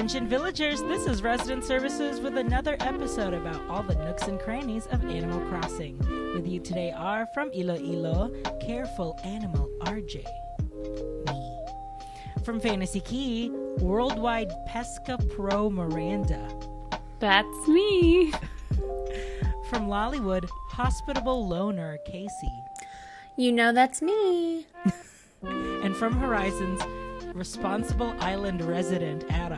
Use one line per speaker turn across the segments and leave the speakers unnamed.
Attention villagers, this is Resident Services with another episode about all the nooks and crannies of Animal Crossing. With you today are from Iloilo, Careful Animal RJ. Me. From Fantasy Key, Worldwide Pesca Pro Miranda.
That's me.
From Lollywood, Hospitable Loner Casey.
You know that's me.
And from Horizons, Responsible Island Resident Adam.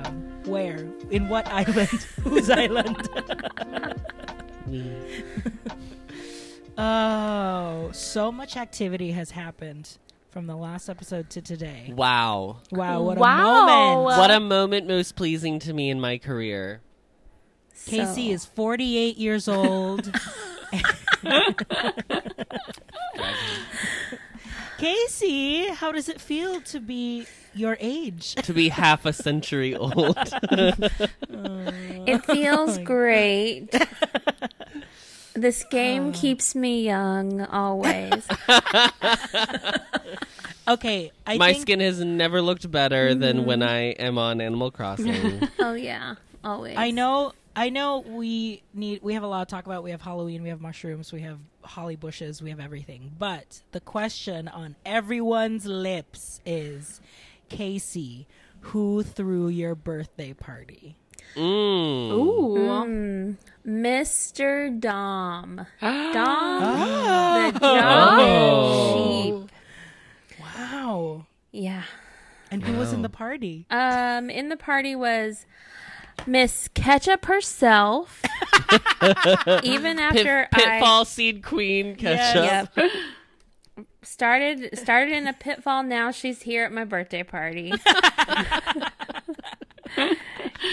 Where? In what island? Whose island? oh, so much activity has happened from the last episode to today.
Wow.
Wow, what
Wow.
a moment.
What a moment most pleasing to me in my career.
Casey is 48 years old. Casey, how does it feel to be your age?
To be half a century old.
It feels oh great. This game uh. keeps me young always.
Okay, I
my
think
skin has never looked better than when mm. I am on Animal Crossing.
oh yeah, always.
I know I know we need we have a lot to talk about. We have Halloween, we have mushrooms, we have holly bushes, we have everything. But the question on everyone's lips is Casey, who threw your birthday party?
Mm.
Ooh.
Mm, Mr. Dom. Dom
Ah.
the giant
Oh.
sheep.
Wow.
Yeah.
And who was in the party?
Um, in the party was Miss Ketchup herself. Even
Pit-
after
pitfall seed queen ketchup.
I yep. Started started in a pitfall. Now she's here at my birthday party.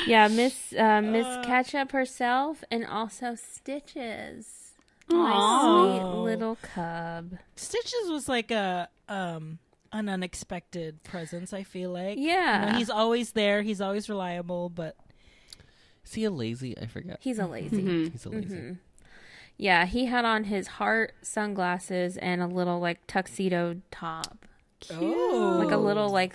yeah, Miss uh, Miss Ketchup herself, and also Stitches, my sweet little cub.
Stitches was like a um an unexpected presence, I feel like. You know,
Yeah,
he's always there, he's always reliable, but
Is he a lazy? I forget.
he's a lazy.
Mhm.
He's a lazy.
Yeah, he had on his heart sunglasses and a little like tuxedo top,
oh,
like a little like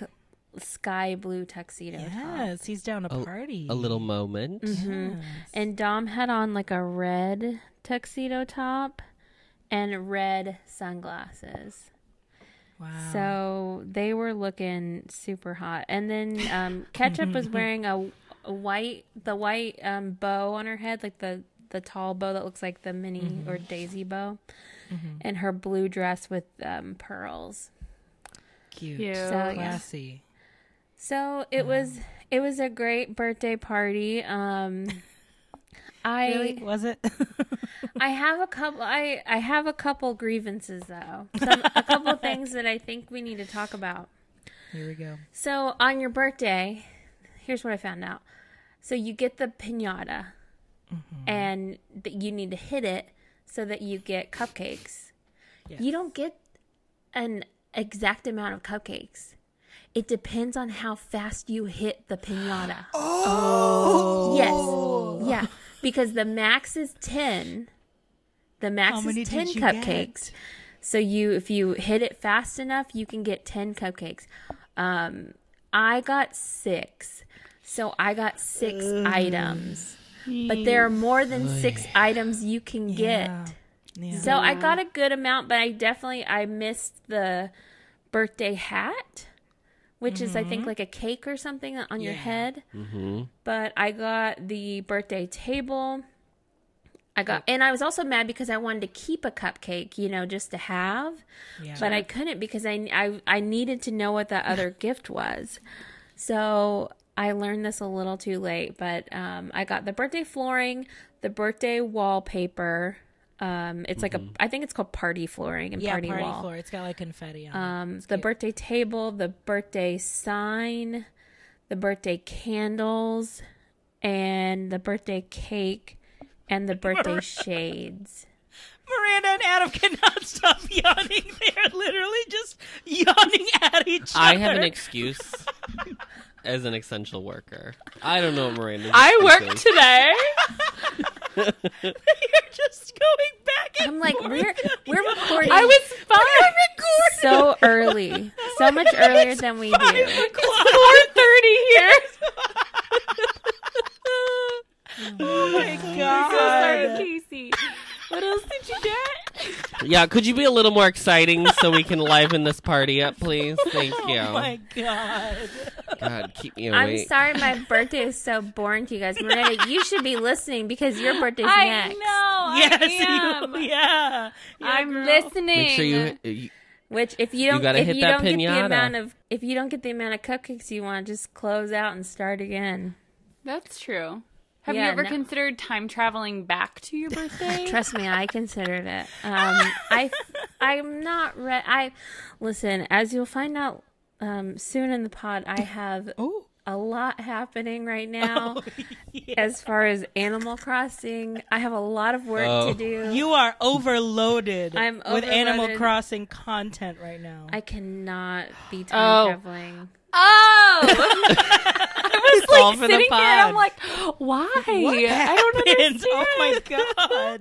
sky blue tuxedo top.
Yes, he's down to
A-
party.
A little moment.
Mhm.
Yes.
And Dom had on like a red tuxedo top and red sunglasses.
Wow.
So they were looking super hot. And then um, Ketchup was wearing a, a white, the white um, bow on her head, like the the tall bow that looks like the mini or daisy bow, and her blue dress with um, pearls.
cute.
Cute.
So yeah.
Classy.
So it was it was a great birthday party. Um, I
Really? Was it?
I have a couple. I I have a couple grievances though. Some, a couple things that I think we need to talk about.
Here we go.
So on your birthday, here's what I found out. So you get the pinata, and th- you need to hit it so that you get cupcakes.
Yes.
You don't get an exact amount of cupcakes. It depends on how fast you hit the pinata. Oh, yes, yeah, because the max is ten. The max is ten cupcakes.
get?
So you, if you hit it fast enough, you can get ten cupcakes. Um, I got six, so I got six items. But there are more than six items you can get.
Yeah. Yeah.
So I got a good amount, but I definitely I missed the birthday hat, which is I think like a cake or something on your head.
Mm-hmm.
But I got the birthday table. I got, and I was also mad because I wanted to keep a cupcake, you know, just to have,
Yeah.
but I couldn't because I, I I needed to know what the other gift was. So I learned this a little too late, but um, I got the birthday flooring, the birthday wallpaper. Um, it's like a, I think it's called party flooring and
yeah,
party,
party,
wall.
floor. It's got like confetti on it.
Um,
It's
the
cute.
birthday table, the birthday sign, the birthday candles, and the birthday cake, and the birthday shades.
Miranda and Adam cannot stop yawning. They are literally just yawning at each other.
I have an excuse as an essential worker. I don't know what Miranda's
I work today.
You're just going back and
I'm like,
forth.
we're we're recording
I was fine.
so early, so much earlier than we do.
It's 4:30 here.
Oh my
So
god.
sorry, Casey. What else did you get?
Yeah, could you be a little more exciting so we can liven this party up, please? Thank oh you.
Oh my god.
God, keep me
away.
I'm
sorry my birthday is so boring to you guys. Miranda, you should be listening because your birthday's
I
next.
know.
Yes,
I am.
you, yeah. yeah.
I'm
girl.
listening.
Make sure you, uh, you
Which if you don't
gotta
if
hit
you don't get the amount of if you don't get the amount of cupcakes you want, just close out and start again.
That's true. Have
Yeah,
you ever
no-
considered time traveling back to your birthday?
Trust me, I considered it. Um, I I'm not re- I listen as you'll find out um, soon in the pod. I have
Oh.
a lot happening right now as far as Animal Crossing. I have a lot of work
Oh.
to do.
You are overloaded
I'm
with Animal. Crossing content right now.
I cannot be time
Oh.
traveling.
Oh, I was like sitting here, and I'm like, why?
What
I don't
happened?
understand.
Oh my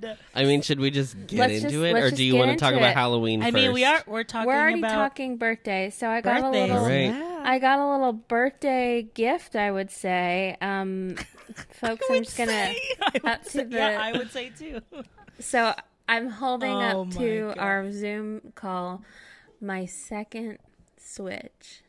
god.
I mean, should we just get
Let's
into
just-
it,
let's
or
just
do you
get
want to talk
into
about
it.
Halloween
I
first?
mean, we are we're talking
We're already
about
talking birthday, so I got
birthdays.
a little.
Right.
Yeah.
I got a little birthday gift, I would say. Um, folks, I'm just gonna.
I would
up to
say-
the-
yeah, I would say too.
So I'm holding
Oh
up
my
to
God.
our Zoom call my second Switch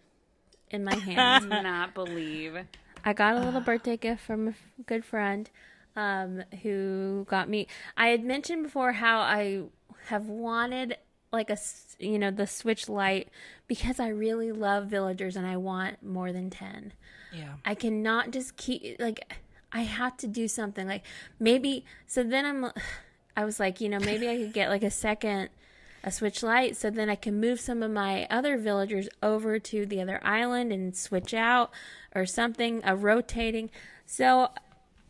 in my hand.
not believe.
I got a little birthday gift from a good friend um, who got me. I had mentioned before how I have wanted like a you know the Switch Lite because I really love villagers and I want more than ten.
Yeah.
I cannot just keep like I have to do something like maybe so then I'm I was like, you know, maybe I could get like a second a Switch Lite so then I can move some of my other villagers over to the other island and switch out or something, a rotating. So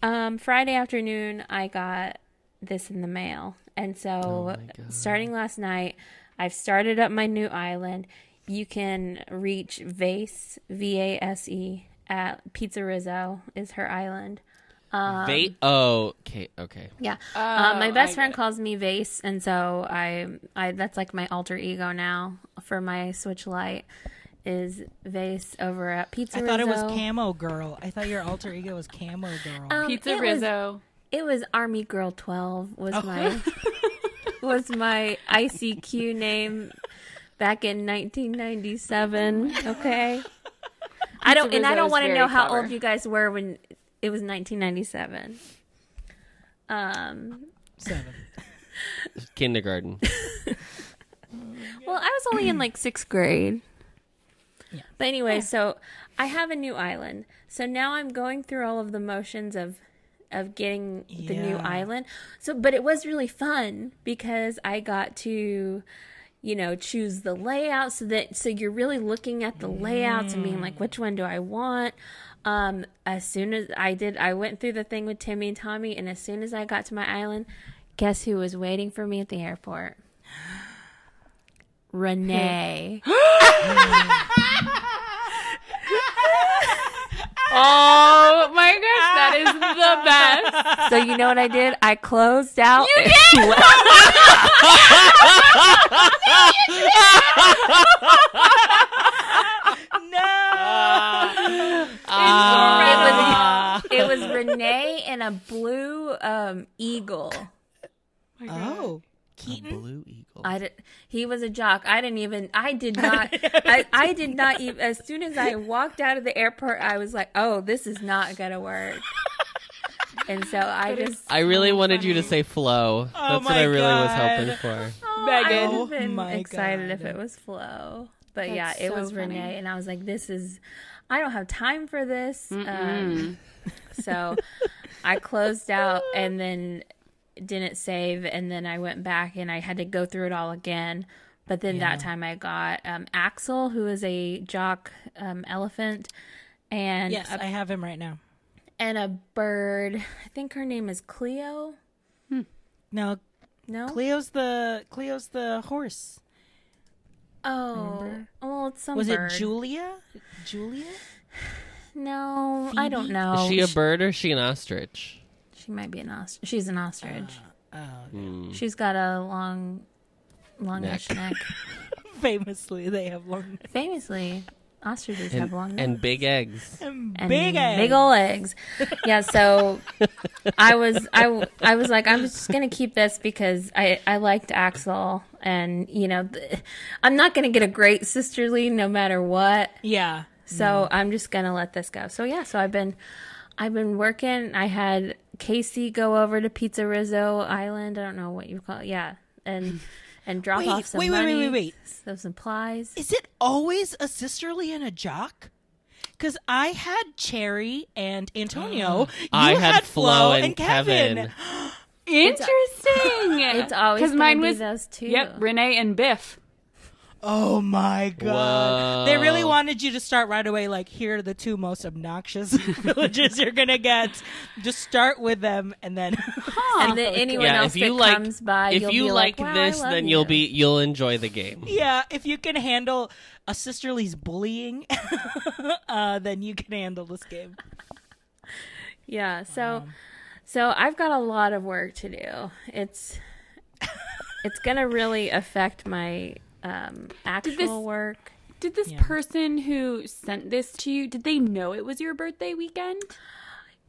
um Friday afternoon I got this in the mail. And so starting last night, I've started up my new island. You can reach Vase V A S E at Pizza Rizzo is her island.
Va- oh, okay, okay.
Yeah. um, my
Oh,
best
I
friend calls me Vase, and so I, I that's like my alter ego now for my Switch Lite is Vase over at Pizza
I
Rizzo.
thought it was Camo Girl. I thought your alter ego was Camo Girl.
Um,
Pizza
it was-
Rizzo.
it was Army Girl Twelve was
Oh.
my was my ICQ name back in 1997. Okay. I don't, and I don't want to know how
clever.
old you guys were when it was 1997. Um.
Seven.
Kindergarten.
Well, I was only in like sixth grade.
Yeah.
But anyway, so I have a new island. So now I'm going through all of the motions of of getting the new island. So but it was really fun because I got to you know choose the layout so that so you're really looking at the layouts and being like which one do I want um as soon as I did I went through the thing with Timmy and Tommy and as soon as I got to my island guess who was waiting for me at the airport Renee
Oh my gosh, that is the best.
So you know what I did? I closed out. You
No.
Ah.
it was Renee and a blue um, eagle.
oh.
A blue eagle.
I did, he was a jock. I didn't even. I did not. I, I did not even. As soon as I walked out of the airport, I was like, "Oh, this is not gonna work." And so I just.
I really wanted you to say Flo. That's what I really was hoping for.
Oh,
Megan.
I would
Oh
have been
my
excited if it was Flo. But
That's
yeah, it
so
was
funny.
Renee, and I was like, "This is, I don't have time for this." Um, so I closed out and then didn't save, and then I went back and I had to go through it all again. But then that time I got um, Axel, who is a jock um, elephant, and
Yes,
a,
I have him right now.
and a bird. I think her name is Cleo.
No,
No,
Cleo's the Cleo's the horse.
Oh,
Remember?
well, it's some
Was
bird.
it Julia? Julia?
No, I don't know.
Is she a bird or is she an ostrich?
She might be an ostrich. She's an ostrich.
Oh,
Hmm.
She's got a long, longish neck.
Neck.
famously they have long.
Famously, Ostriches
And,
have long noses.
and big eggs.
and
big eggs.
big ol' eggs. Yeah, so I was I, I was like I'm just gonna keep this because I I liked Axel and you know th- I'm not gonna get a great sisterly no matter what.
Yeah.
So I'm just gonna let this go. So yeah, so I've been I've been working. I had Casey go over to Pizza Rizzo Island. I don't know what you call it. Yeah, and and drop
Wait,
off some
wait, wait,
money,
wait, wait, wait.
some supplies.
Is it always a sisterly and a jock? Because I had Cherry and Antonio. You
I had Flo and
and Kevin.
Interesting.
It's always
because
gonna
mine
be
was
those two.
Yep, Renee and Biff.
Oh my god! They really wanted you to start right away. Like, here are the two most obnoxious villages you're gonna get. Just start with them, and then
and then anyone
Yeah,
else
if you
that
like,
comes by,
if
you'll
you
be
like
"Wow,
this, then
you."
you'll be you'll enjoy the game.
yeah, if you can handle a sisterly's bullying, uh, then you can handle this game.
Yeah, so so I've got a lot of work to do. It's it's gonna really affect my um, actual
this-
work.
Did this
Yeah.
person who sent this to you, did they know it was your birthday weekend?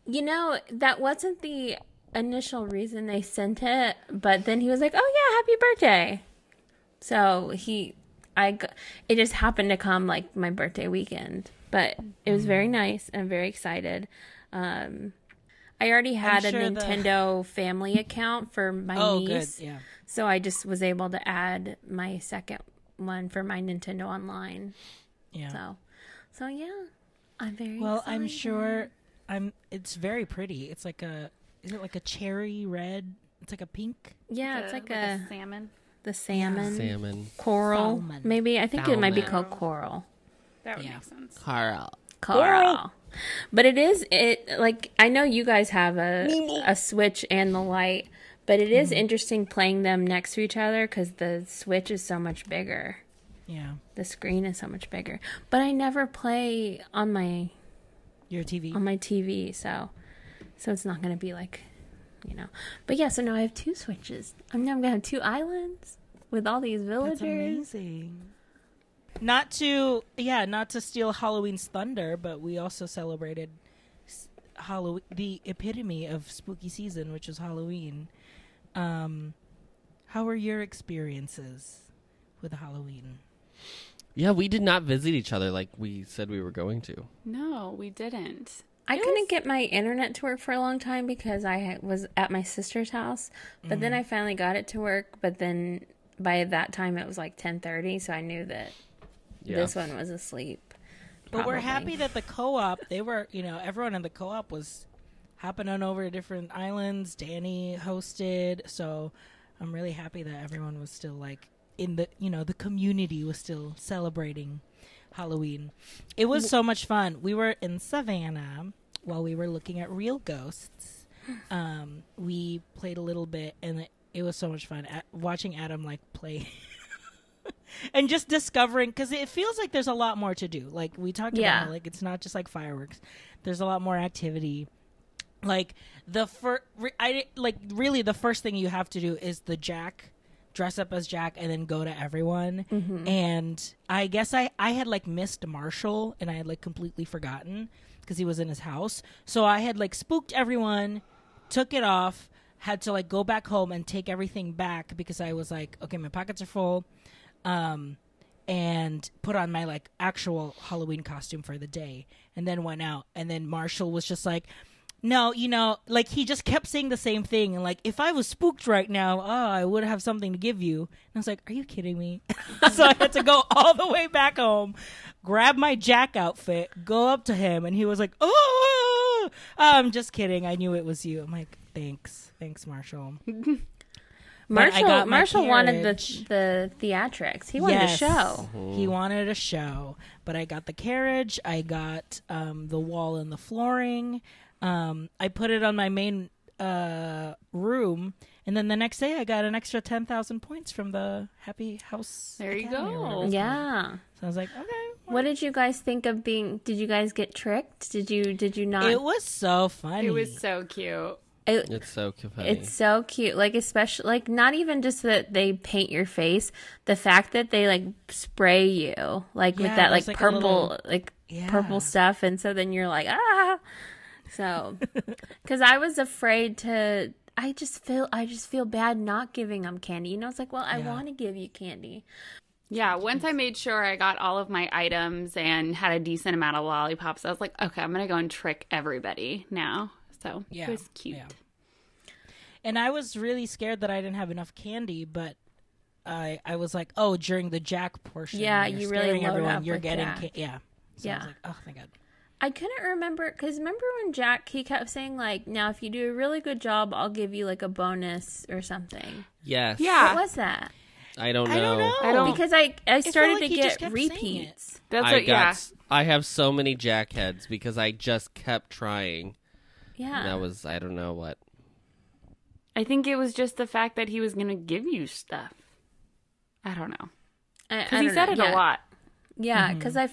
You know, that wasn't the initial reason they sent it, but then he was like, "Oh yeah, happy birthday." So he I it just happened to come like my birthday weekend, but it was very nice and very excited. Um I already had a
sure the-
Nintendo family account for my
Oh, good.
niece.
Yeah.
So I just was able to add my second one for my Nintendo Online.
Yeah.
So, so yeah, I'm very
Well, I'm sure. I'm. It's very pretty. It's like a. Is it like a cherry red? It's like a pink.
Yeah, it's like,
a
a,
salmon.
the salmon,
Salmon.
coral.
Salmon.
Maybe I think it might be called coral.
That would
Yeah.
make sense.
Carl.
Coral. But it is it like I know you guys have a a switch and the light, but it is Mm-hmm. interesting playing them next to each other because the switch is so much bigger.
Yeah.
The screen is so much bigger. But I never play on my
Your TV.
on my TV, so so it's not going to be like, you know. But yeah, so now I have two switches. I'm now going to have two islands with all these villagers.
That's amazing. Not to yeah, not to steal Halloween's thunder, but we also celebrated Halloween, the epitome of spooky season, which is Halloween. Um, how were your experiences with Halloween?
Yeah, we did not visit each other like we said we were going to.
No, we didn't.
I couldn't get my internet to work for a long time because I was at my sister's house. But then I finally got it to work, but then by that time it was like 10:30, so I knew that
Yeah.
this one was asleep.
But we're happy that the co-op, they were, you know, everyone in the co-op was hopping on over to different islands. Danny hosted, so I'm really happy that everyone was still like in the, you know, the community was still celebrating Halloween. It was so much fun. We were in Savannah while we were looking at real ghosts. Um, we played a little bit, and it, it was so much fun. A- watching Adam like play. and just discovering because it feels like there's a lot more to do like we talked
Yeah.
about like it's not just like fireworks there's a lot more activity like the first i like really the first thing you have to do is the jack dress up as jack and then go to everyone. And i guess i i had like missed marshall and i had like completely forgotten because he was in his house. So i had like spooked everyone took it off had to like go back home and take everything back because i was like okay my pockets are full um, and put on my like actual Halloween costume for the day, and then went out. And then Marshall was just like, "No, you know, like he just kept saying the same thing, and like if I was spooked right now, oh, I would have something to give you." And I was like, "Are you kidding me?" so I had to go all the way back home, grab my Jack outfit, go up to him, and he was like, "Oh, I'm just kidding. I knew it was you." I'm like, "Thanks, thanks, Marshall." But
Marshall
got
Marshall wanted the the theatrics. He wanted
Yes.
a show.
He wanted a show, but I got the carriage. I got um, the wall and the flooring. Um, I put it on my main uh, room, and then the next day I got an extra ten thousand points from the Happy House.
There you
Academy or
go.
whatever it's called.
Yeah.
So I was like, okay.
What did you guys think of being? Did you guys get tricked? Did you? Did you not?
It was so funny.
It was so cute.
It,
It's so funny.
It's so cute. Like especially like not even just that they paint your face, the fact that they like spray you like with that like,
there's, like,
purple
little-
like
Yeah.
purple stuff and so then you're like ah. So cuz I was afraid to I just feel I just feel bad not giving them candy. You know, it's like, well, I
Yeah.
want to give you candy.
Yeah, once I made sure I got all of my items and had a decent amount of lollipops, I was like, okay, I'm gonna go and trick everybody now. So
Yeah,
it was cute.
yeah. And I was really scared that I didn't have enough candy, but I I was like, oh, during the Jack portion,
Yeah,
you're
you really
scaring
load
everyone,
up
you're getting ca- yeah. So I
Yeah.
was like, oh, thank God.
I couldn't remember because remember when Jack he kept saying like, now if you do a really good job, I'll give you like a bonus or something.
yes.
Yeah.
What was that?
I don't know.
I don't know.
I don't-
because I I started
like
to get
kept saying it.
repeats.
That's
I
what.
got.
Yeah,
s- I have so many jack heads because I just kept trying.
Yeah.
That was I don't know what.
I think it was just the fact that he was gonna give you stuff. I don't know because he said it a lot.
Yeah,
Mm-hmm.
because I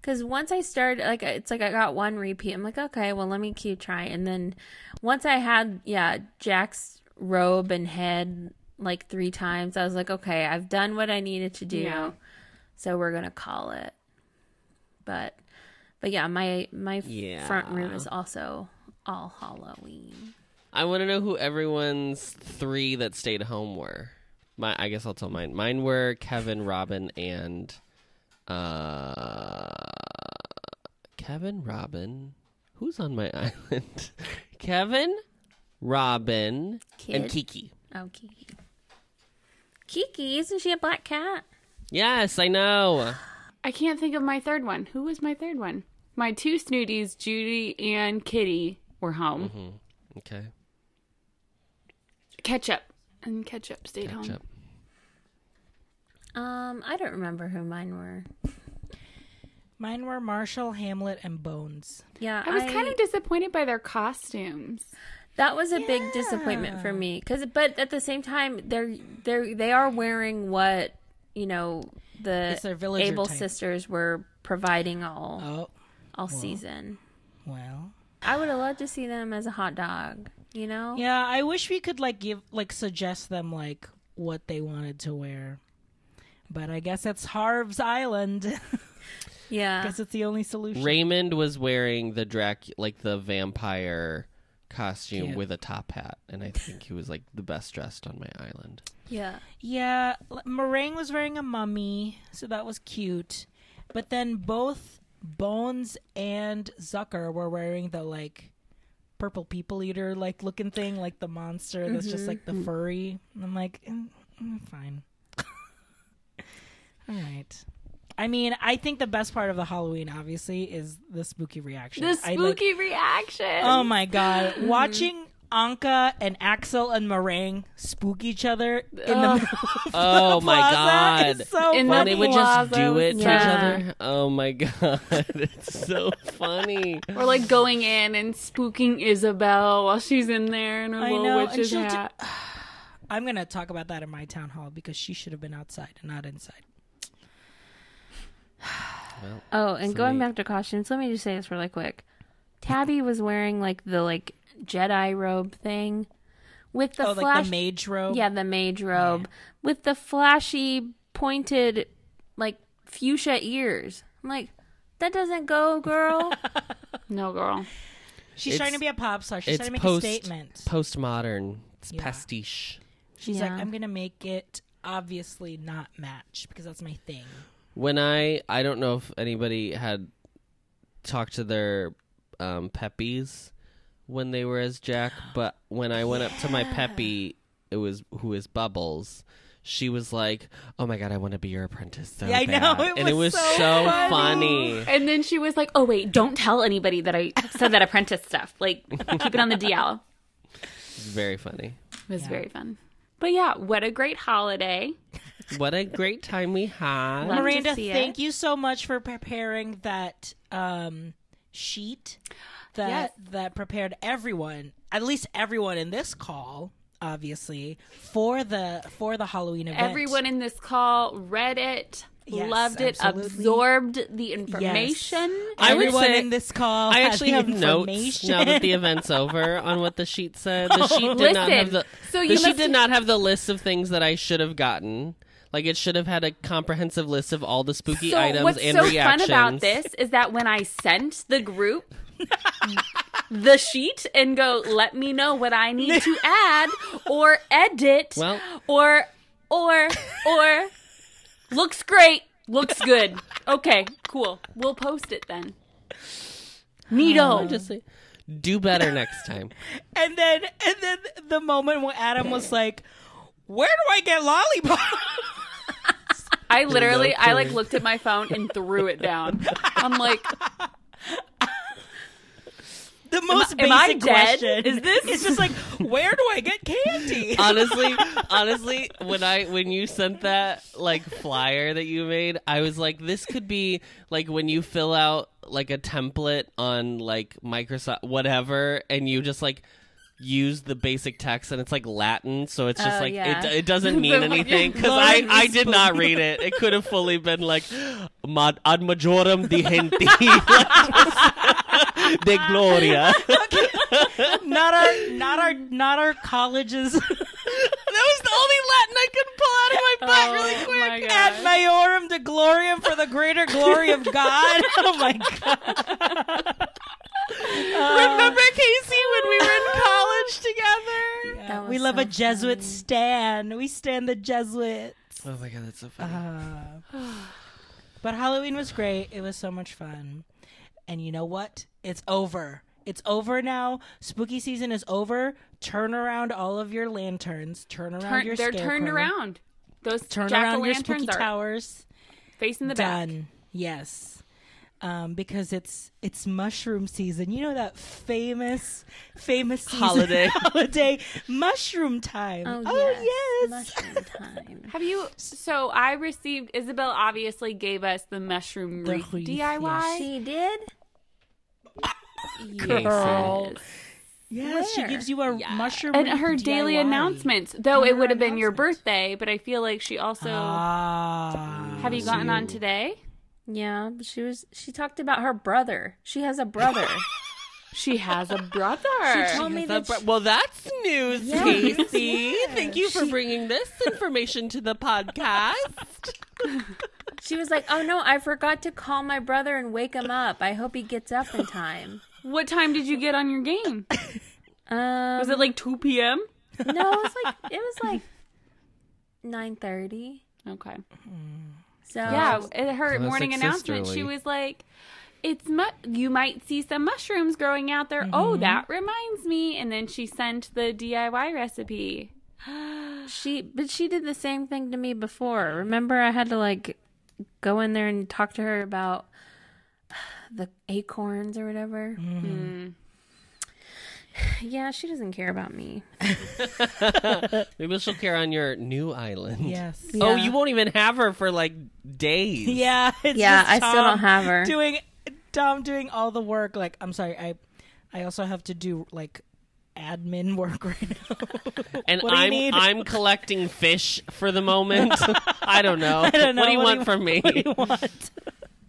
because once I started like it's like I got one repeat. I'm like, okay, well let me keep trying. And then once I had yeah Jack's robe and head like three times, I was like, okay, I've done what I needed to do.
Yeah.
So we're gonna call it. But but yeah, my my
Yeah.
front room is also all Halloween.
I want to know who everyone's three that stayed home were. My, I guess I'll tell mine. Mine were Kevin, Robin, and uh, Kevin, Robin. Who's on my island? Kevin, Robin, and Kiki.
Oh, Kiki. Kiki, isn't she a black cat?
Yes, I know.
I can't think of my third one. Who was my third one? My two snooties, Judy and Kitty, were home.
Okay,
Ketchup and Ketchup stayed
catch
home.
Up.
Um, I don't remember who mine were.
Mine were Marshall, Hamlet, and Bones.
Yeah,
I was kind of disappointed by their costumes.
that was a big disappointment for me because, but at the same time, they're they're they are wearing what you know the
It's their villager
Able
type.
sisters were providing all
Oh,
all season.
well.
I would have loved to see them as a hot dog. You know,
Yeah, I wish we could like give like suggest them like what they wanted to wear. But I guess it's Harv's Island.
yeah.
guess it's the only solution.
Raymond was wearing the drac like the vampire costume
Cute.
with a top hat, and I think he was like the best dressed on my island.
yeah.
Yeah, l- Meringue was wearing a mummy, so that was cute. But then both Bones and Zucker were wearing the like purple people eater like looking thing, like the monster that's just like the furry. And I'm like, mm, mm, fine. All right. I mean, I think the best part of the Halloween, obviously, is the spooky reaction.
The
I, like-
spooky reaction.
Oh my god! Watching Anka and Axel and Meringue spook each other in the middle of
Oh
the
my
plaza
god!
is so
In
when
the
they would just do
was
it to each other. Oh my god, it's so funny.
Or like going in and spooking Isabelle while she's in there in her
I
little
know, and
witch's
she'll
hat.
I'm gonna talk about that in my town hall because she should have been outside and not inside.
Well,
Oh, and going
neat.
back to costumes, let me just say this really quick. Tabby was wearing like the like Jedi robe thing with the
oh,
flash.
like the mage robe.
yeah, the mage robe with the flashy pointed like fuchsia ears. I'm like, that doesn't go, girl.
No, girl.
she's
It's-
trying to be a pop star. She's
it's
trying to make
post
a statement.
postmodern. It's
Yeah.
pastiche.
She's
Yeah.
like, I'm gonna make it obviously not match because that's my thing.
When I I don't know if anybody had talked to their um, peppies when they were as Jack, but when I went up to my peppy, it was who is Bubbles. She was like, "Oh my god, I want to be your apprentice." So
Yeah, I know, it
and it
was
was
so
so,
funny.
funny.
And then she was like, "Oh wait, don't tell anybody that I said that apprentice stuff. Like, keep it on the DL."
It's very funny.
It was
Yeah.
very fun. But yeah, what a great holiday.
What a great time we had.
Love
Miranda,
see it.
thank you so much for preparing that um, sheet that
Yes.
that prepared everyone, at least everyone in this call, obviously for the for the Halloween event.
Everyone in this call read it,
Yes,
Loved it.
absolutely.
Absorbed the information.
I would
Everyone
say-
in this call.
I actually have notes
information.
now that the event's over on what the sheet said. The sheet did not have the
so
the sheet did not have the list of things that I should have gotten. Like it should have had a comprehensive list of all the spooky
So
items
what's
and
so
reactions.
fun about this is that when I sent the group the sheet and go, let me know what I need to add or edit
Well-
or or or looks great, looks good. Okay, cool. We'll post it then. Neato.
Just say, do better next time.
And then, and then the moment when Adam was like, "Where do I get lollipop?"
I literally, I like looked at my phone and threw it down. I'm like,
The most
am I
basic
dead?
question
Is this-
It's just like, where do I get candy?
honestly, honestly, when I when you sent that like flyer that you made, I was like, this could be like when you fill out like a template on like Microsoft whatever, and you just like use the basic text and it's like Latin, so it's just
Oh,
like
yeah.
it, it doesn't mean anything because I I did not read it. It could have fully been like ad majorem dihenti de gloria.
not our, not our, not our colleges.
that was the only Latin I could pull out of my butt really
Oh
quick.
my God.
Ad majorem Dei gloriam for the greater glory of God. Oh my god!
Remember Casey when we were in college together?
That
we love
so
a Jesuit
funny.
stan. We stand the Jesuits.
Oh my god, that's so funny.
Uh, but Halloween was great. It was so much fun. And you know what? It's over. It's over now. Spooky season is over. Turn around all of your lanterns. Turn around
turn,
your
they're turned around. Those
Turn
o'
around your
lanterns
spooky
are
towers.
facing the back.
Done. Yes. Um, because it's it's mushroom season. You know that famous famous season,
Holiday.
holiday mushroom time.
Oh,
yes.
Mushroom time.
Have you? So I received. Isabelle obviously gave us the mushroom
The
wreath
wreath,
DIY.
She did?
Girl.
Yes.
Yes, she gives you a
Yeah.
mushroom
and
wreath
her daily
DIY.
announcements. Though it would have been your birthday, but I feel like she also.
Ah.
have you gotten on today?
Yeah, she was she talked about her brother. She has a brother.
She has a brother.
She told me that
That-
she-
well, that's news,
Yes,
Casey.
yes.
Thank you for bringing this information to the podcast.
she was like, "Oh no, I forgot to call my brother and wake him up. I hope he gets up in time."
what time did you get on your game?
Um,
Was it like two p.m.?
no, it was like it was like nine thirty.
Okay.
So
Yeah, at her
Classic
morning announcement, she was like, "It's mu- you might see some mushrooms growing out there. Oh,
Mm-hmm.
that reminds me." And then she sent the DIY recipe.
she, but she did the same thing to me before. Remember, I had to like go in there and talk to her about the acorns or whatever.
Mm.
Yeah, she doesn't care about me.
Maybe she'll care on your new island.
Yes.
Oh, you won't even have her for like days.
Yeah. It's
Yeah,
just
I still don't have her.
Doing Tom doing all the work. Like I'm sorry, I I also have to do like admin work right now.
And
What do
I'm
need?
I'm collecting fish for the moment. I don't know.
I don't know.
What do you want from me?
What do you want?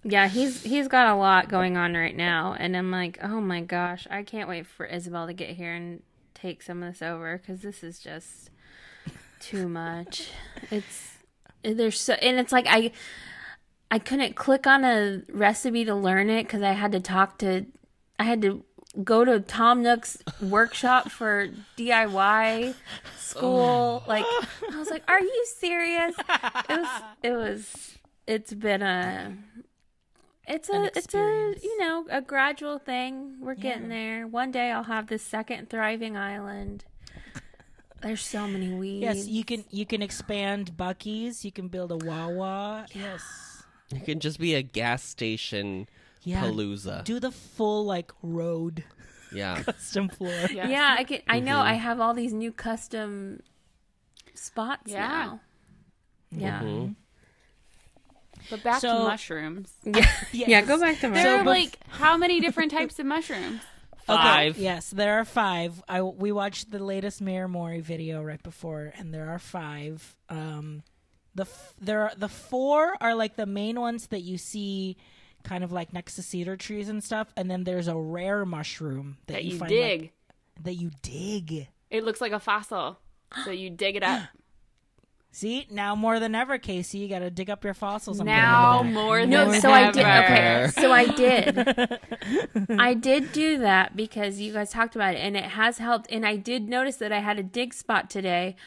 Yeah, he's he's got a lot going on right now, and I'm like, oh my gosh, I can't wait for Isabelle to get here and take some of this over because this is just too much. It's there's so and it's like I I couldn't click on a recipe to learn it because I had to talk to I had to go to Tom Nook's workshop for DIY school. Oh. Like I was like, are you serious? It was it was it's been a it's a it's a you know a gradual thing we're getting there one day i'll have this second thriving island there's so many weeds
Yes, you can you can expand Buc-ee's. You can build a Wawa. Yes.
It can just be a gas station
Yeah.
palooza.
Do the full like road
Yeah.
custom floor.
Yeah.
yeah i can i know
Mm-hmm.
i have all these new custom spots
Yeah.
now yeah
Mhm.
But back
So-
to mushrooms.
yeah yeah go back to mushrooms.
There are like how many different types of mushrooms?
Five.
Okay, yes, there are five. I we watched the latest Mayor Mori video right before, and there are five. Um, The f- there are the four are like the main ones that you see kind of like next to cedar trees and stuff and then there's a rare mushroom that,
That you
find
dig.
like- that you dig.
It looks like a fossil. So you dig it up.
See, now more than ever, Casey, you got to dig up your fossils. I'm
now
getting into
more than
No,
ever.
so I did. Okay, so I did. I did do that because you guys talked about it, and it has helped. And I did notice that I had a dig spot today,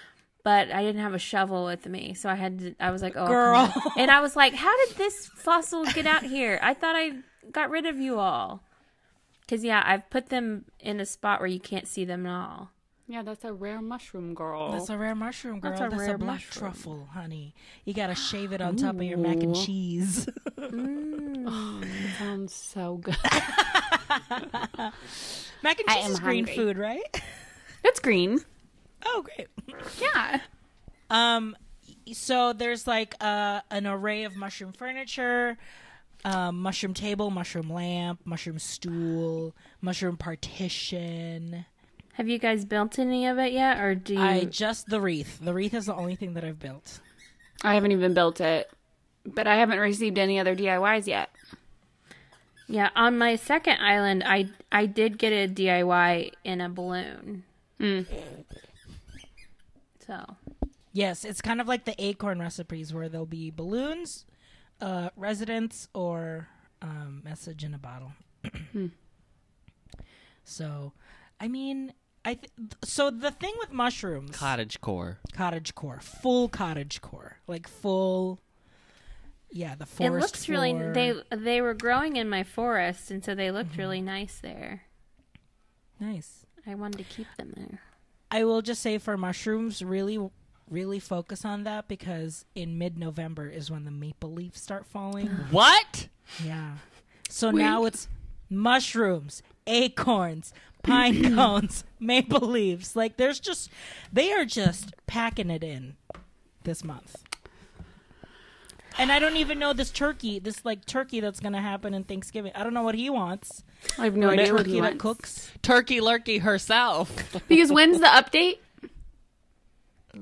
but I didn't have a shovel with me, so I had. To, I was like, "Oh,
Girl.
and I was like, "How did this fossil get out here? I thought I got rid of you all." Because yeah, I've put them in a spot where you can't see them at all.
Yeah, that's a rare mushroom, girl.
That's a rare mushroom, girl.
That's a,
That's
a
a, black
mushroom.
truffle, honey. You got to shave it on top of your mac and cheese.
That sounds so good.
mac and cheese is green
hungry.
food, right?
It's green.
Oh, great.
Yeah.
Um, so there's like uh, an array of mushroom furniture, um, mushroom table, mushroom lamp, mushroom stool, mushroom partition.
Have you guys built any of it yet, or do you?
I just the wreath. The wreath is the only thing that I've built.
I haven't even built it, but I haven't received any other DIYs yet.
Yeah, on my second island, I I did get a DIY in a balloon.
Mm.
So
Yes, it's kind of like the acorn recipes where there'll be balloons, uh, residents, or um, message in a bottle. So, I mean, I th- so the thing with mushrooms,
Cottage core.
cottage core, full cottage core, like full. Yeah, the
it
forest.
looks really. They they were growing in my forest, and so they looked
Mm-hmm.
really nice there.
nice.
I wanted to keep them there.
I will just say for mushrooms, really, really focus on that because in mid-November is when the maple leaves start falling.
What?
Yeah. So now it's mushrooms, acorns, pine cones, maple leaves. Like there's just they are just packing it in this month. And I don't even know this turkey, this like turkey that's gonna happen in Thanksgiving. I don't know what he wants.
I have no
Or
idea what
turkey
he
that
wants.
cooks.
Turkey Lurkey herself.
Because when's the update?
I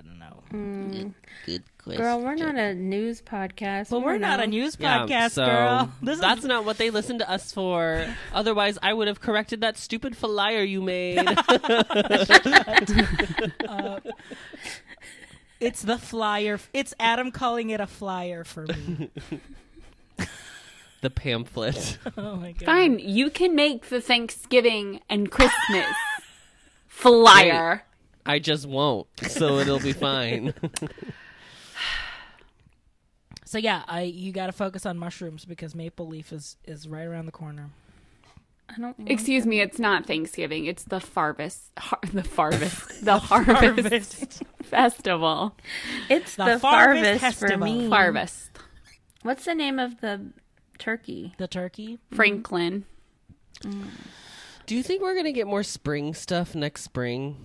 don't know. Hmm.
Good question.
Girl, we're not a news podcast.
Well,
We
we're
don't
not a news
Yeah,
podcast,
so
girl. This
that's
is
not what they listen to us for. Otherwise, I would have corrected that stupid flyer you made.
Uh, it's the flyer. It's Adam calling it a flyer for me.
the pamphlet.
oh my god.
Fine, you can make the Thanksgiving and Christmas flyer.
I just won't, so it'll be fine.
So yeah, I you got to focus on mushrooms because maple leaf is is right around the corner.
I don't.
Excuse me, it's not Thanksgiving. It's the Farvest, har- the Farvest, the Harvest Festival.
It's
The
the,
Farvest
harvest for me.
Farvest.
What's the name of the turkey?
The turkey. Mm.
Franklin. Mm.
Do you think we're gonna get more spring stuff next spring?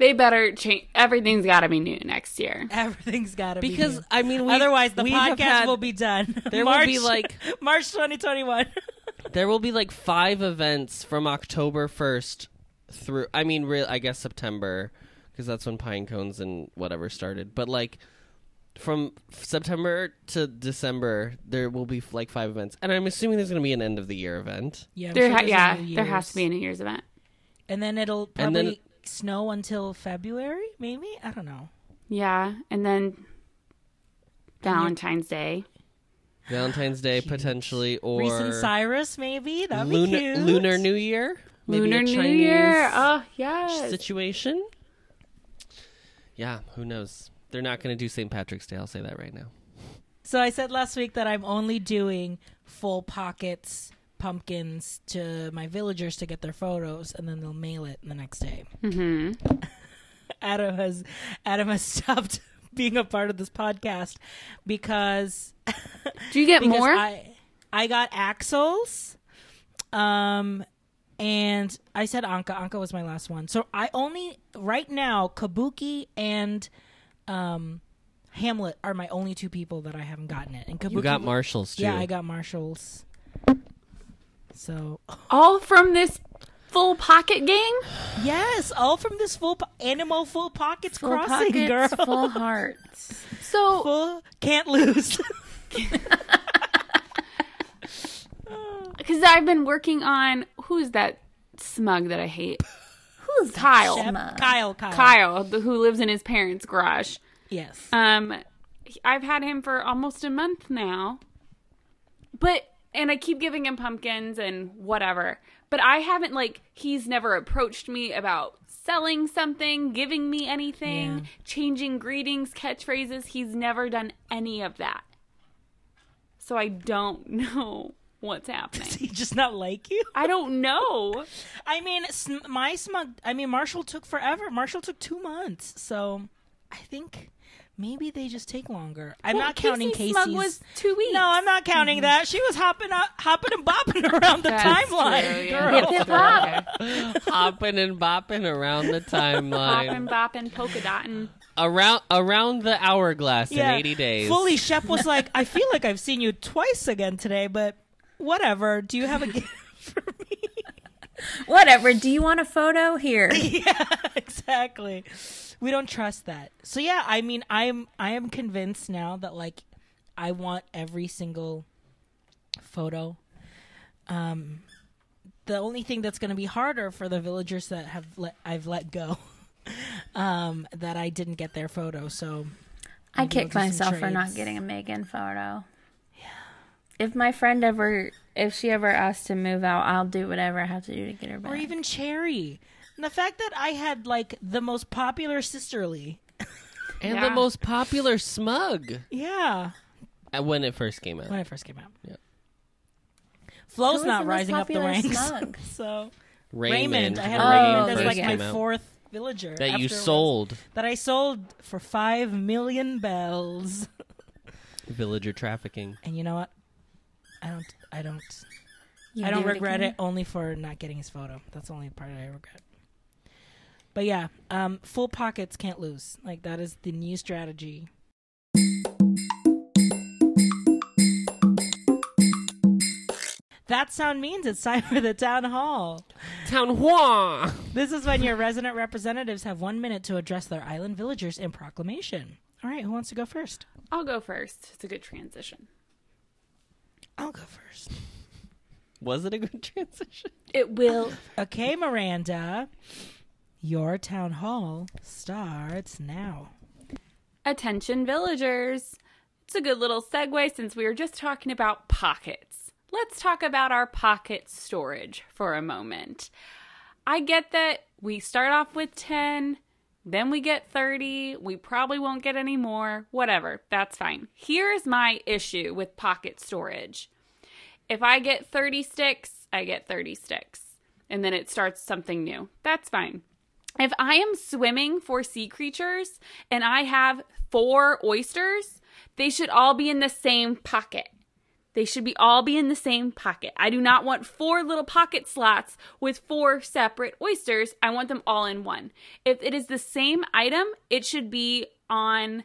They better change. Everything's got to be new next year.
Everything's got to be
Because
new.
I mean, we,
otherwise the
we
podcast
had-
will be done.
There will be like
March 2021.
there will be like five events from October first through. I mean, real I guess September because that's when pine cones and whatever started. But like from September to December, there will be like five events, and I'm assuming there's going to be an end of the year event.
yeah, I'm
There,
sure
ha- yeah, there has to be a
Year's.
New Year's event.
And then it'll
And
probably
then-
snow until February, maybe. I don't know.
Yeah, and then Valentine's Day.
Valentine's Day potentially, or
Reese and Cyrus, maybe. That'd be
lunar
cute.
Lunar New Year, Maybe
Lunar
a
New Year. Oh, yes.
situation. Yeah, who knows? They're not going to do St. Patrick's Day. I'll say that right now.
So I said last week that I'm only doing full pockets pumpkins to my villagers to get their photos, and then they'll mail it the next day.
hmm
Adam has Adam has stopped being a part of this podcast because
Do you get more?
I I got Axel's, um, and I said Anka. Anka was my last one. So I only right now Kabuki and um Hamlet are my only two people that I haven't gotten it. And Kabuki,
You got Marshalls too.
yeah, I got Marshalls. So
All from this full pocket game.
Yes, all from this full po- animal full pockets
Full
crossing,
pockets,
girl.
full hearts.
So
Full- can't lose.
because I've been working on who's that smug that I hate?
Who's
Kyle.
Kyle, Kyle,
Kyle, the, who lives in his parents' garage.
Yes.
Um, I've had him for almost a month now, but and I keep giving him pumpkins and whatever. But I haven't like he's never approached me about selling something, giving me anything,
Yeah.
changing greetings, catchphrases. He's never done any of that. So I don't know what's happening.
Does he just not like you?
I don't know.
I mean, my smug. I mean, Marshall took forever. Marshall took two months. So I think maybe they just take longer. I'm
Well,
not counting
Casey
Casey's.
Smug was two weeks.
no, I'm not counting mm-hmm. that. She was hopping, up, hopping and bopping around the
That's
timeline.
true, yeah.
girl.
Hip hip.
Hopping and bopping around the
Bopping,
timeline.
bopping, polka dotting.
around around the hourglass
Yeah.
in 80 days.
Fully, Shep was like, "I feel like I've seen you twice again today, but whatever. Do you have a gift for me?"
Whatever. Do you want a photo here?
yeah, exactly. We don't trust that. So yeah, I mean, I'm I am convinced now that like I want every single photo. Um, the only thing that's going to be harder for the villagers that have let I've let go, um, that I didn't get their photo. So
I
Maybe we'll
kick
do some
myself for not getting a Megan photo. Yeah. If my friend ever, if she ever asks to move out, I'll do whatever I have to do to get her back.
or even Cherry. And the fact that I had like the most popular sisterly.
and
Yeah.
the most popular smug
Yeah.
uh, when it first came out.
when it first came out.
Yeah.
Flo's not rising up the ranks.
smug?
so
Raymond.
Raymond, I had
Oh,
Raymond as like
yeah.
my
out.
fourth villager
that you
after it was-
sold.
that I sold for five million bells.
Villager trafficking.
And you know what? I don't. I don't.
You
I don't
do
regret
again?
it only for not getting his photo. That's the only part I regret. But yeah, um, full pockets can't lose. Like that is the new strategy. That sound means it's time for the town hall.
Town hall.
This is when your resident representatives have one minute to address their island villagers in proclamation. All right, who wants to go first?
I'll go first. It's a good transition.
I'll go first.
Was it a good transition?
It will.
Okay, Miranda, your town hall starts now.
Attention, villagers. It's a good little segue since we were just talking about pockets. Let's talk about our pocket storage for a moment. I get that we start off with 10, then we get 30, we probably won't get any more, whatever, that's fine. Here's my issue with pocket storage. If I get 30 sticks, I get 30 sticks, and then it starts something new. That's fine. If I am swimming for sea creatures and I have four oysters, they should all be in the same pocket. They should be all be in the same pocket. I do not want four little pocket slots with four separate oysters. I want them all in one. If it is the same item, it should be on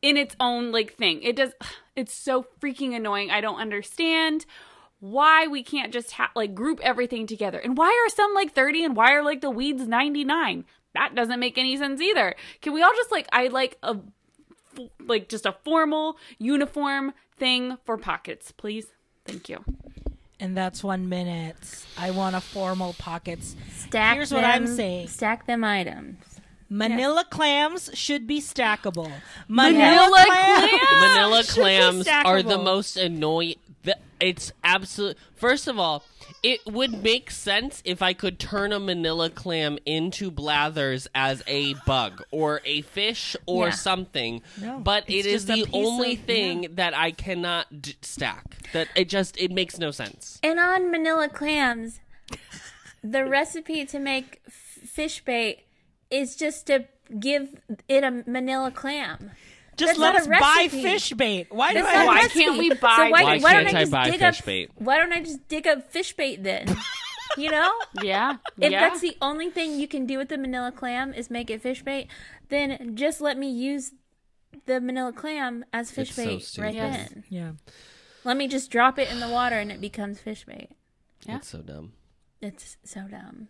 in its own like thing. It does it's so freaking annoying. I don't understand why we can't just like group everything together. And why are some like 30 and why are like the weeds 99? That doesn't make any sense either. Can we all just like I like a like just a formal uniform thing for pockets, please? Thank you.
And that's one minute. I want a formal pockets.
Stack
Here's
them,
what I'm saying.
Stack them items.
Manila clams should be stackable.
Manila clams?
Manila clams are the most annoying. The, it's absolute. First of all, it would make sense if I could turn a Manila clam into blathers as a bug or a fish or
Yeah.
something.
No,
but
it's
it is
just a
the only
of-
thing
yeah.
that I cannot d- stack. That it just it makes no sense.
And on Manila clams, the recipe to make f- fish bait is just to give it a Manila clam.
Just
That's
let us buy fish bait. Why do
That's
I?
Why can't we
So
buy-
why,
Why
why don't
can't
I
I
just
buy
dig
fish
up,
bait?
Why don't I just dig up fish bait then? you know,
Yeah.
if
yeah.
that's the only thing you can do with the Manila clam is make it fish bait, then just let me use the Manila clam as fish
It's
bait
stupid.
right
Yes.
then.
Yeah.
Let me just drop it in the water and it becomes fish bait.
Yeah.
It's so dumb.
It's so dumb.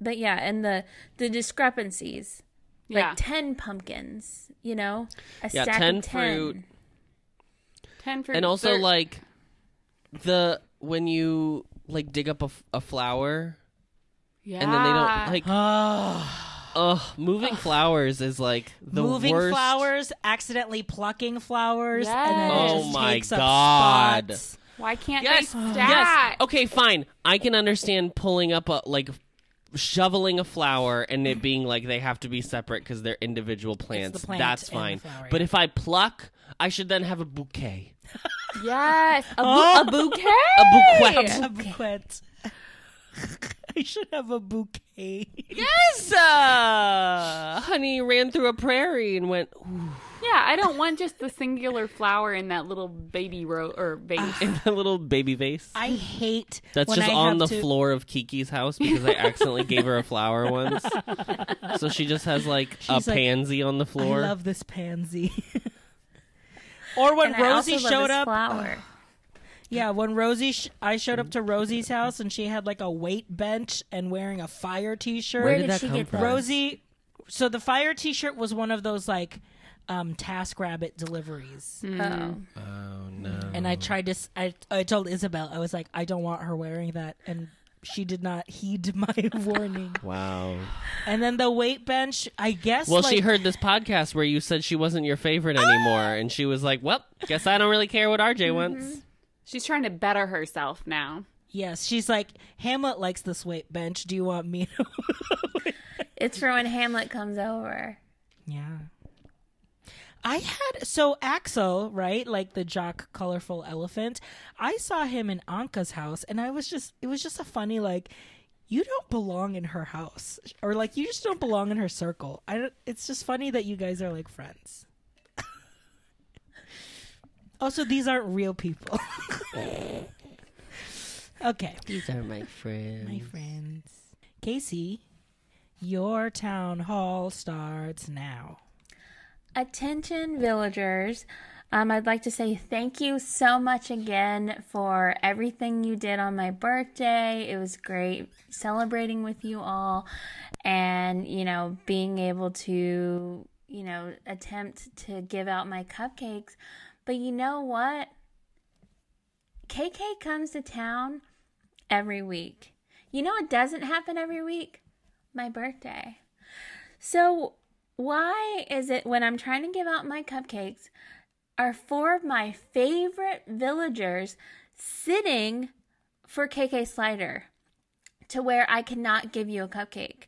but yeah, and the the discrepancies.
Yeah.
Like ten pumpkins, you know, a
Yeah,
stack
10
of ten.
fruit.
10 for
and also
thir-
like the when you like dig up a, a flower
yeah.
and then they don't like
Oh,
ugh moving flowers is like the
moving
worst
flowers, accidentally plucking flowers, and then it
Yes.
Oh
just
my
takes up
God.
spots.
Why can't
yes
they
yes okay fine i can understand pulling up a like shoveling a flower and it being like they have to be separate because they're individual plants
plant
that's fine
flower,
but if i pluck i should then have a bouquet
Yes. A, bu-
Oh.
a bouquet.
a bouquet
A bouquet. I should have a bouquet.
yes uh, honey ran through a prairie and went Ooh.
Yeah, I don't want just the singular flower in that little baby ro or vase.
in a little baby vase
I hate
That's
when
just
I
on
have
the
to-
floor of Kiki's house because I accidentally gave her a flower once. So she just has like
She's
a
like,
pansy on the floor.
I love this pansy. or when
And I
Rosie
also love
showed
this
up,
flower.
yeah, when Rosie, sh- I showed up to Rosie's house and she had like a weight bench and wearing a fire T-shirt.
Where
did
did,
that
she
come
get
from?
those?
Rosie, so the fire T-shirt was one of those like um Task Rabbit deliveries.
Oh.
oh no!
And I tried to, I I told Isabelle, I was like, I don't want her wearing that. And she did not heed my warning.
wow.
And then the weight bench, I guess.
Well, she heard this podcast where you said she wasn't your favorite anymore, and she was like, "Well, guess I don't really care what RJ
Mm-hmm.
wants."
She's trying to better herself now.
Yes, she's like, Hamlet likes this weight bench. Do you want me to?
It's for when Hamlet comes over.
yeah. I had so Axel, right? Like the jock colorful elephant. I saw him in Ankha's house and I was just it was just a funny like you don't belong in her house or like you just don't belong in her circle. I don't, it's just funny that you guys are like friends. also, these aren't real people. okay.
These are my friends.
My friends. Casey, your town hall starts now.
Attention, villagers. Um, I'd like to say thank you so much again for everything you did on my birthday. It was great celebrating with you all and, you know, being able to, you know, attempt to give out my cupcakes. But you know what? KK comes to town every week. You know, it doesn't happen every week? My birthday. So, why is it when I'm trying to give out my cupcakes, are four of my favorite villagers sitting for KK Slider to where I cannot give you a cupcake?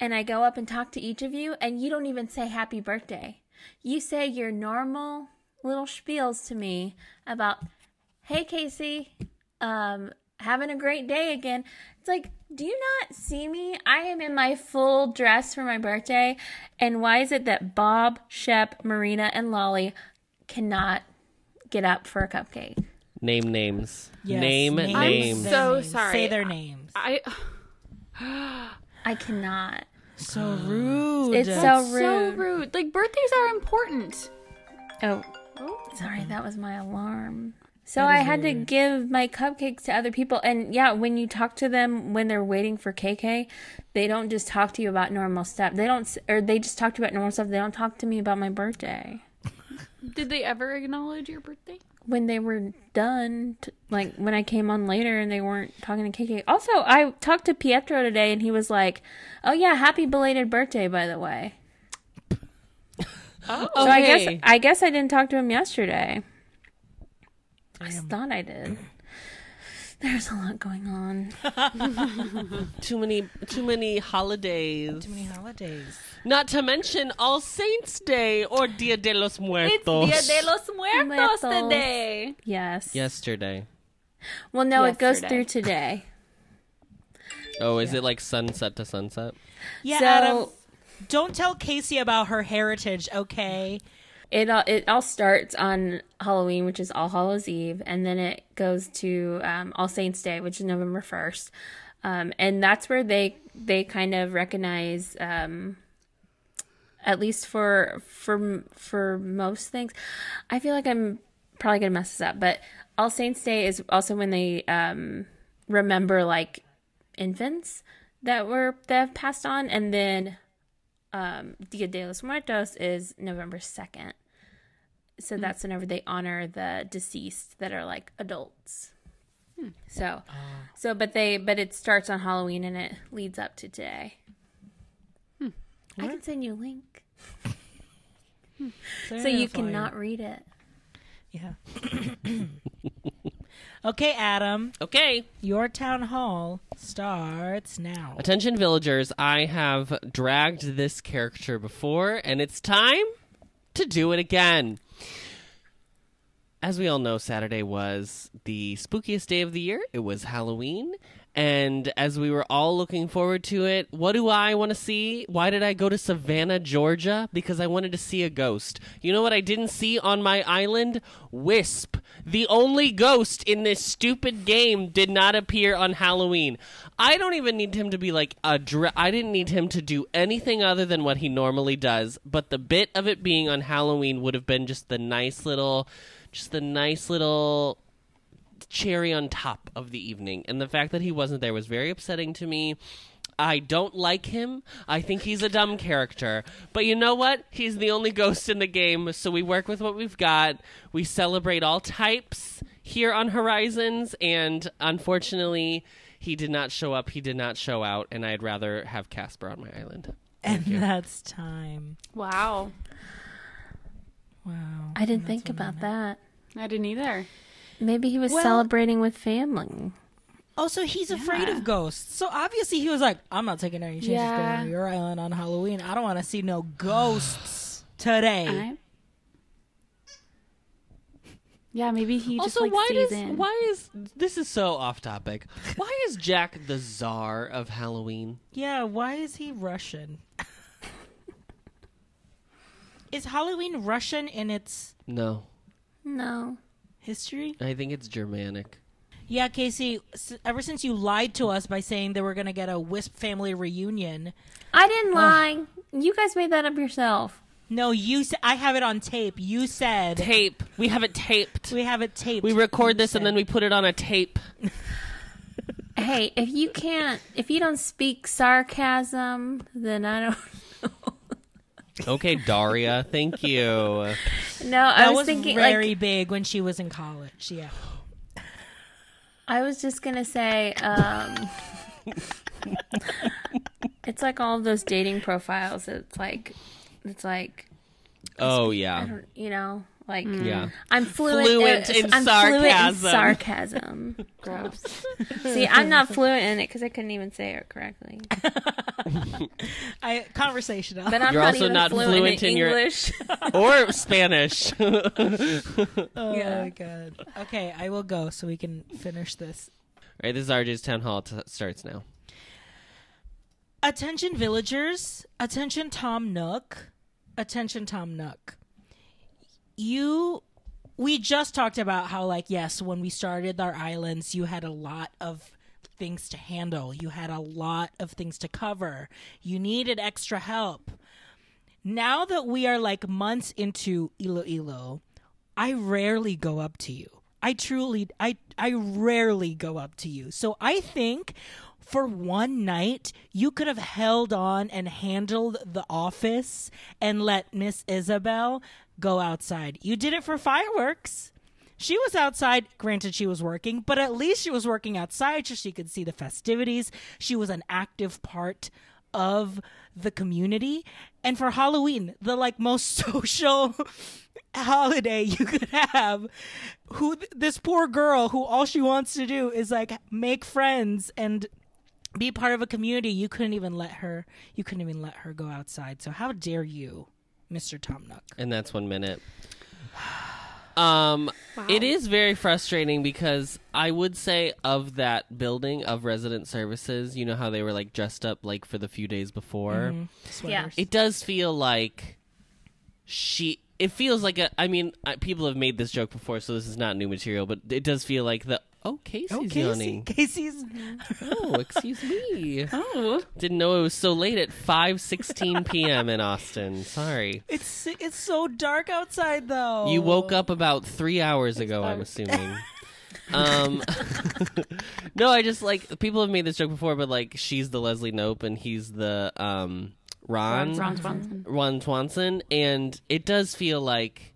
And I go up and talk to each of you, and you don't even say happy birthday. You say your normal little spiels to me about, hey, Casey, um, having a great day again. It's like, do you not see me? I am in my full dress for my birthday. And why is it that Bob, Shep, Marina, and Lolly cannot get up for a cupcake?
Name names.
Yes,
name
name
names.
their
so sorry.
Say their names.
I
I cannot.
So rude.
It's so
so
rude.
rude. Like birthdays are important.
Oh, oh. sorry, that was my alarm. So I had to give my cupcakes to other people. And yeah, when you talk to them when they're waiting for KK, they don't just talk to you about normal stuff. They don't, or they just talk to you about normal stuff. They don't talk to me about my birthday.
Did they ever acknowledge your birthday?
when they were done, t- like when I came on later and they weren't talking to KK. Also, I talked to Pietro today and he was like, "Oh yeah, happy belated birthday, by the way."
Oh,
So I guess I guess I didn't talk to him yesterday. I thought I did. There's a lot going on.
Too many, too many holidays.
Too many holidays.
Not to mention All Saints Day or Dia de los Muertos.
it's Dia de los Muertos,
Muertos.
today.
Yes.
Yesterday.
Well, no, it goes through today.
Oh, is it like sunset to sunset?
Yeah,
So-
Adam. Don't tell Casey about her heritage, okay?
It all it all starts on Halloween, which is All Hallows Eve, and then it goes to um, All Saints Day, which is November first, um, and that's where they they kind of recognize, um, at least for for for most things. I feel like I'm probably gonna mess this up, but All Saints Day is also when they um, remember like infants. that were that have passed on, and then um, Dia de los Muertos is November second. So hmm. that's whenever they honor the deceased that are like adults. Hmm. So, so but they but it starts on Halloween and it leads up to today. Hmm. I can send you a link so you cannot read it.
Yeah. okay, Adam.
Okay.
Your town hall starts now.
Attention, villagers. I have dragged this character before, and it's time to do it again. As we all know, Saturday was the spookiest day of the year. It was Halloween. And as we were all looking forward to it, what do I want to see? Why did I go to Savannah, Georgia? Because I wanted to see a ghost. You know what I didn't see on my island? Wisp. The only ghost in this stupid game did not appear on Halloween. I don't even need him to be like a dra- I didn't need him to do anything other than what he normally does, but the bit of it being on Halloween would have been just the nice little just the nice little cherry on top of the evening. And the fact that he wasn't there was very upsetting to me. I don't like him. I think he's a dumb character. But you know what? He's the only ghost in the game, so we work with what we've got. We celebrate all types here on Horizons, and unfortunately, he did not show up. He did not show out, and I'd rather have Casper on my island.
and that's time.
Wow.
Wow.
I didn't think about that.
I didn't either.
Maybe he was
Well-
celebrating with family.
Also, he's afraid of ghosts. So obviously, he was like, I'm not taking any chances
Yeah.
going to your island on Halloween. I don't want to see no ghosts today.
I... Yeah, maybe he just
also,
like
why
stays
does
in.
why is this is so off topic? Why is Jack the czar of Halloween?
Yeah, why is he Russian? is Halloween Russian in its
No,
No.
History?
I think it's Germanic.
Yeah, Casey, ever since you lied to us by saying they were going to get a Wisp family reunion,
I didn't oh. lie. You guys made that up yourself.
no, you sa- I have it on tape. You said
Tape. We have it taped.
we have it taped.
We record
You
this and then we put it on a tape.
Hey, if you can't, if you don't speak sarcasm, then I don't know.
Okay, Daria. Thank you.
No,
that
I was,
was
thinking
very
like
big when she was in college. Yeah.
I was just gonna say, um, it's like all of those dating profiles. It's like, it's like,
Oh
I
yeah.
you know, like
Yeah.
I'm fluent,
Fluent
uh,
in
I'm fluent in
sarcasm.
sarcasm.
Gross.
See, I'm not fluent in it because I couldn't even say it correctly.
I conversational.
But I'm
You're
not
also
even
not
fluent,
fluent
in,
in your-
English.
or Spanish.
oh
Yeah.
my god. Okay, I will go so we can finish this.
right, this is RJ's town hall t- starts now.
Attention villagers, attention Tom Nook, attention Tom Nook. You we just talked about how like yes, when we started our islands, you had a lot of things to handle. You had a lot of things to cover. You needed extra help. Now that we are like months into Iloilo, I rarely go up to you. I truly I I rarely go up to you. So I think for one night you could have held on and handled the office and let Miss Isabelle go outside. You did it for fireworks. She was outside. Granted, she was working, but at least she was working outside so she could see the festivities. She was an active part of the community. And for Halloween, the like most social holiday you could have, who this poor girl who all she wants to do is like make friends and be part of a community. You couldn't even let her. You couldn't even let her go outside. So how dare you, Mister Tom Nook?
And that's one minute. Um, it is very frustrating because I would say of that building of resident services, you know how they were like dressed up like for the few days before.
Sweaters.
It does feel like she. It feels like a. I mean, people have made this joke before, so this is not new material. But it does feel like the. Oh, Casey's
Oh, Casey,
yawning.
Casey's.
Oh, excuse me.
Oh,
Didn't know it was so late at five sixteen p.m. in Austin. Sorry.
It's it's so dark outside though.
You woke up about three hours ago. I'm assuming. Um, no, I just like people have made this joke before, but like she's the Leslie Knope and he's the um Ron
Ron Swanson.
Ron Swanson, and it does feel like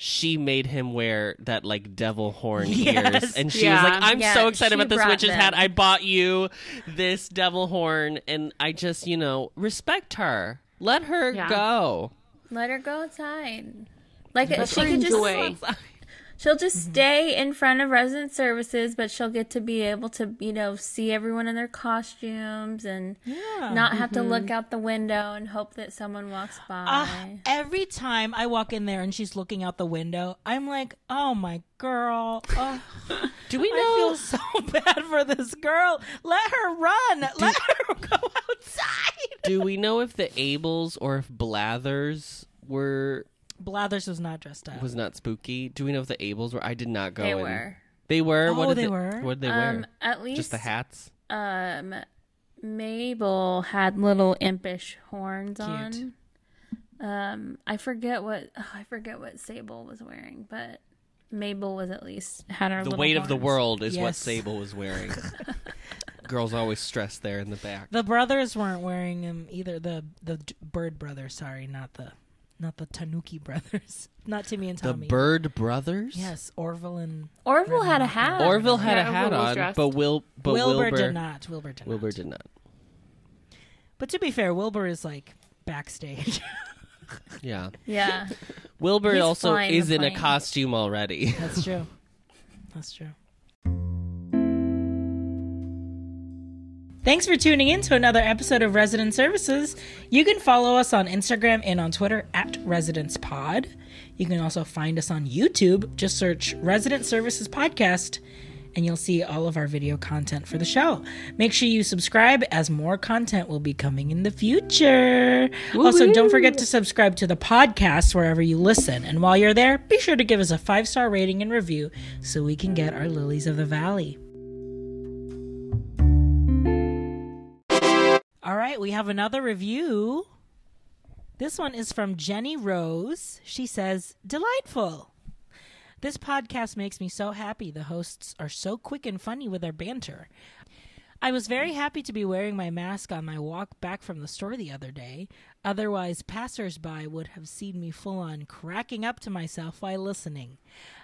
she made him wear that like devil horn
Yes.
ears, and she
Yeah.
was like, "I'm
Yeah,
so excited about this witch's
them.
hat. I bought you this devil horn, and I just you know respect her, let her
Yeah.
go."
Let her go outside. Like
Let
she
her
could just
enjoy.
she'll just stay in front of resident services, but she'll get to be able to, you know, see everyone in their costumes and
Yeah.
not have to look out the window and hope that someone walks by.
Ah, every time I walk in there and she's looking out the window, I'm like, "Oh my girl, oh,
Do we know?
I feel so bad for this girl. Let her run. Let her go outside."
do we know if the Ables or if Blathers were
Blathers was not dressed up.
was not spooky? Do we know if the Ables were? I did not go.
they
in.
were.
They were.
Oh,
what did
they were?
What did they
Um,
wear?
at least
Just the hats.
um Mabel had little impish horns
Cute.
on. Um I forget what oh, I forget what Sable was wearing, but Mabel was at least had her
The
little
weight of the world is what Sable was wearing. Girls always stressed there in the back.
The brothers weren't wearing them either. The the Bird brothers, sorry, not the not the Tanuki brothers, not Timmy and Tommy.
The Bird Brothers.
Yes, Orville and
Orville had a hat.
Orville had
Yeah,
a hat
Orville was
on,
dressed.
but Will, but
Wilbur,
Wilbur,
did not. Wilbur did
Wilbur
not.
did not.
But to be fair, Wilbur is like backstage.
Yeah,
Yeah.
Wilbur
He's
also
flying
is
the
in a
plane.
costume already.
That's true. That's true. Thanks for tuning in to another episode of Resident Services. You can follow us on Instagram and on Twitter at Residence Pod. You can also find us on YouTube. Just search Resident Services Podcast and you'll see all of our video content for the show. Make sure you subscribe as more content will be coming in the future. Also, don't forget to subscribe to the podcast wherever you listen. And while you're there, be sure to give us a five star rating and review so we can get our lilies of the valley. All right, we have another review. This one is from Jenny Rose. She says, Delightful. This podcast makes me so happy. The hosts are so quick and funny with their banter. I was very happy to be wearing my mask on my walk back from the store the other day. Otherwise, passersby would have seen me full on cracking up to myself while listening.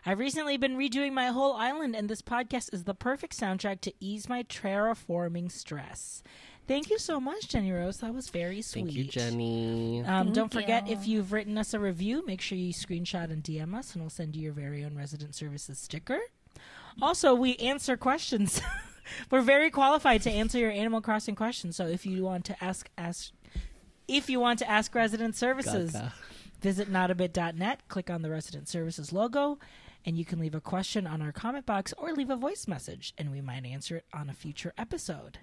I've recently been redoing my whole island, and this podcast is the perfect soundtrack to ease my terraforming stress. Thank you so much, Jenny Rose. That was very sweet.
Thank you, Jenny.
Um, don't forget,
you.
if you've written us a review, make sure you screenshot and DM us, and we'll send you your very own resident services sticker. Also, we answer questions. We're very qualified to answer your Animal Crossing questions. So if you want to ask ask if you want to ask resident services,
Gaga.
visit notabit.net, click on the resident services logo, and you can leave a question on our comment box or leave a voice message, and we might answer it on a future episode.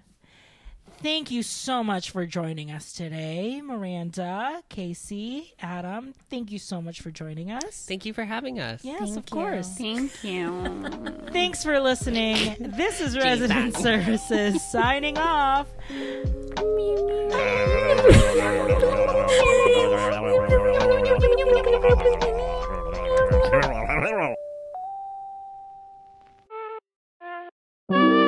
Thank you so much for joining us today, Miranda, Casey, Adam. Thank you so much for joining us.
Thank you for having us.
yes,
Thank
of course.
Thank you.
Thanks for listening. This is Resident Services signing off.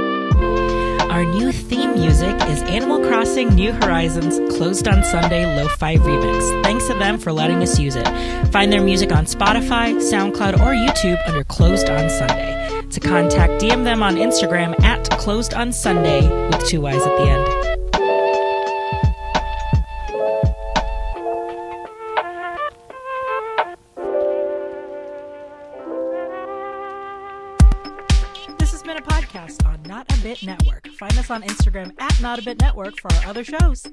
Our new theme music is Animal Crossing New Horizons Closed on Sunday Lo-Fi Remix. Thanks to them for letting us use it. Find their music on Spotify, SoundCloud, or YouTube under Closed on Sunday. To contact, DM them on Instagram at Closed on Sunday with two Y's at the end. Bit Network. Find us on Instagram at Not a Bit Network for our other shows.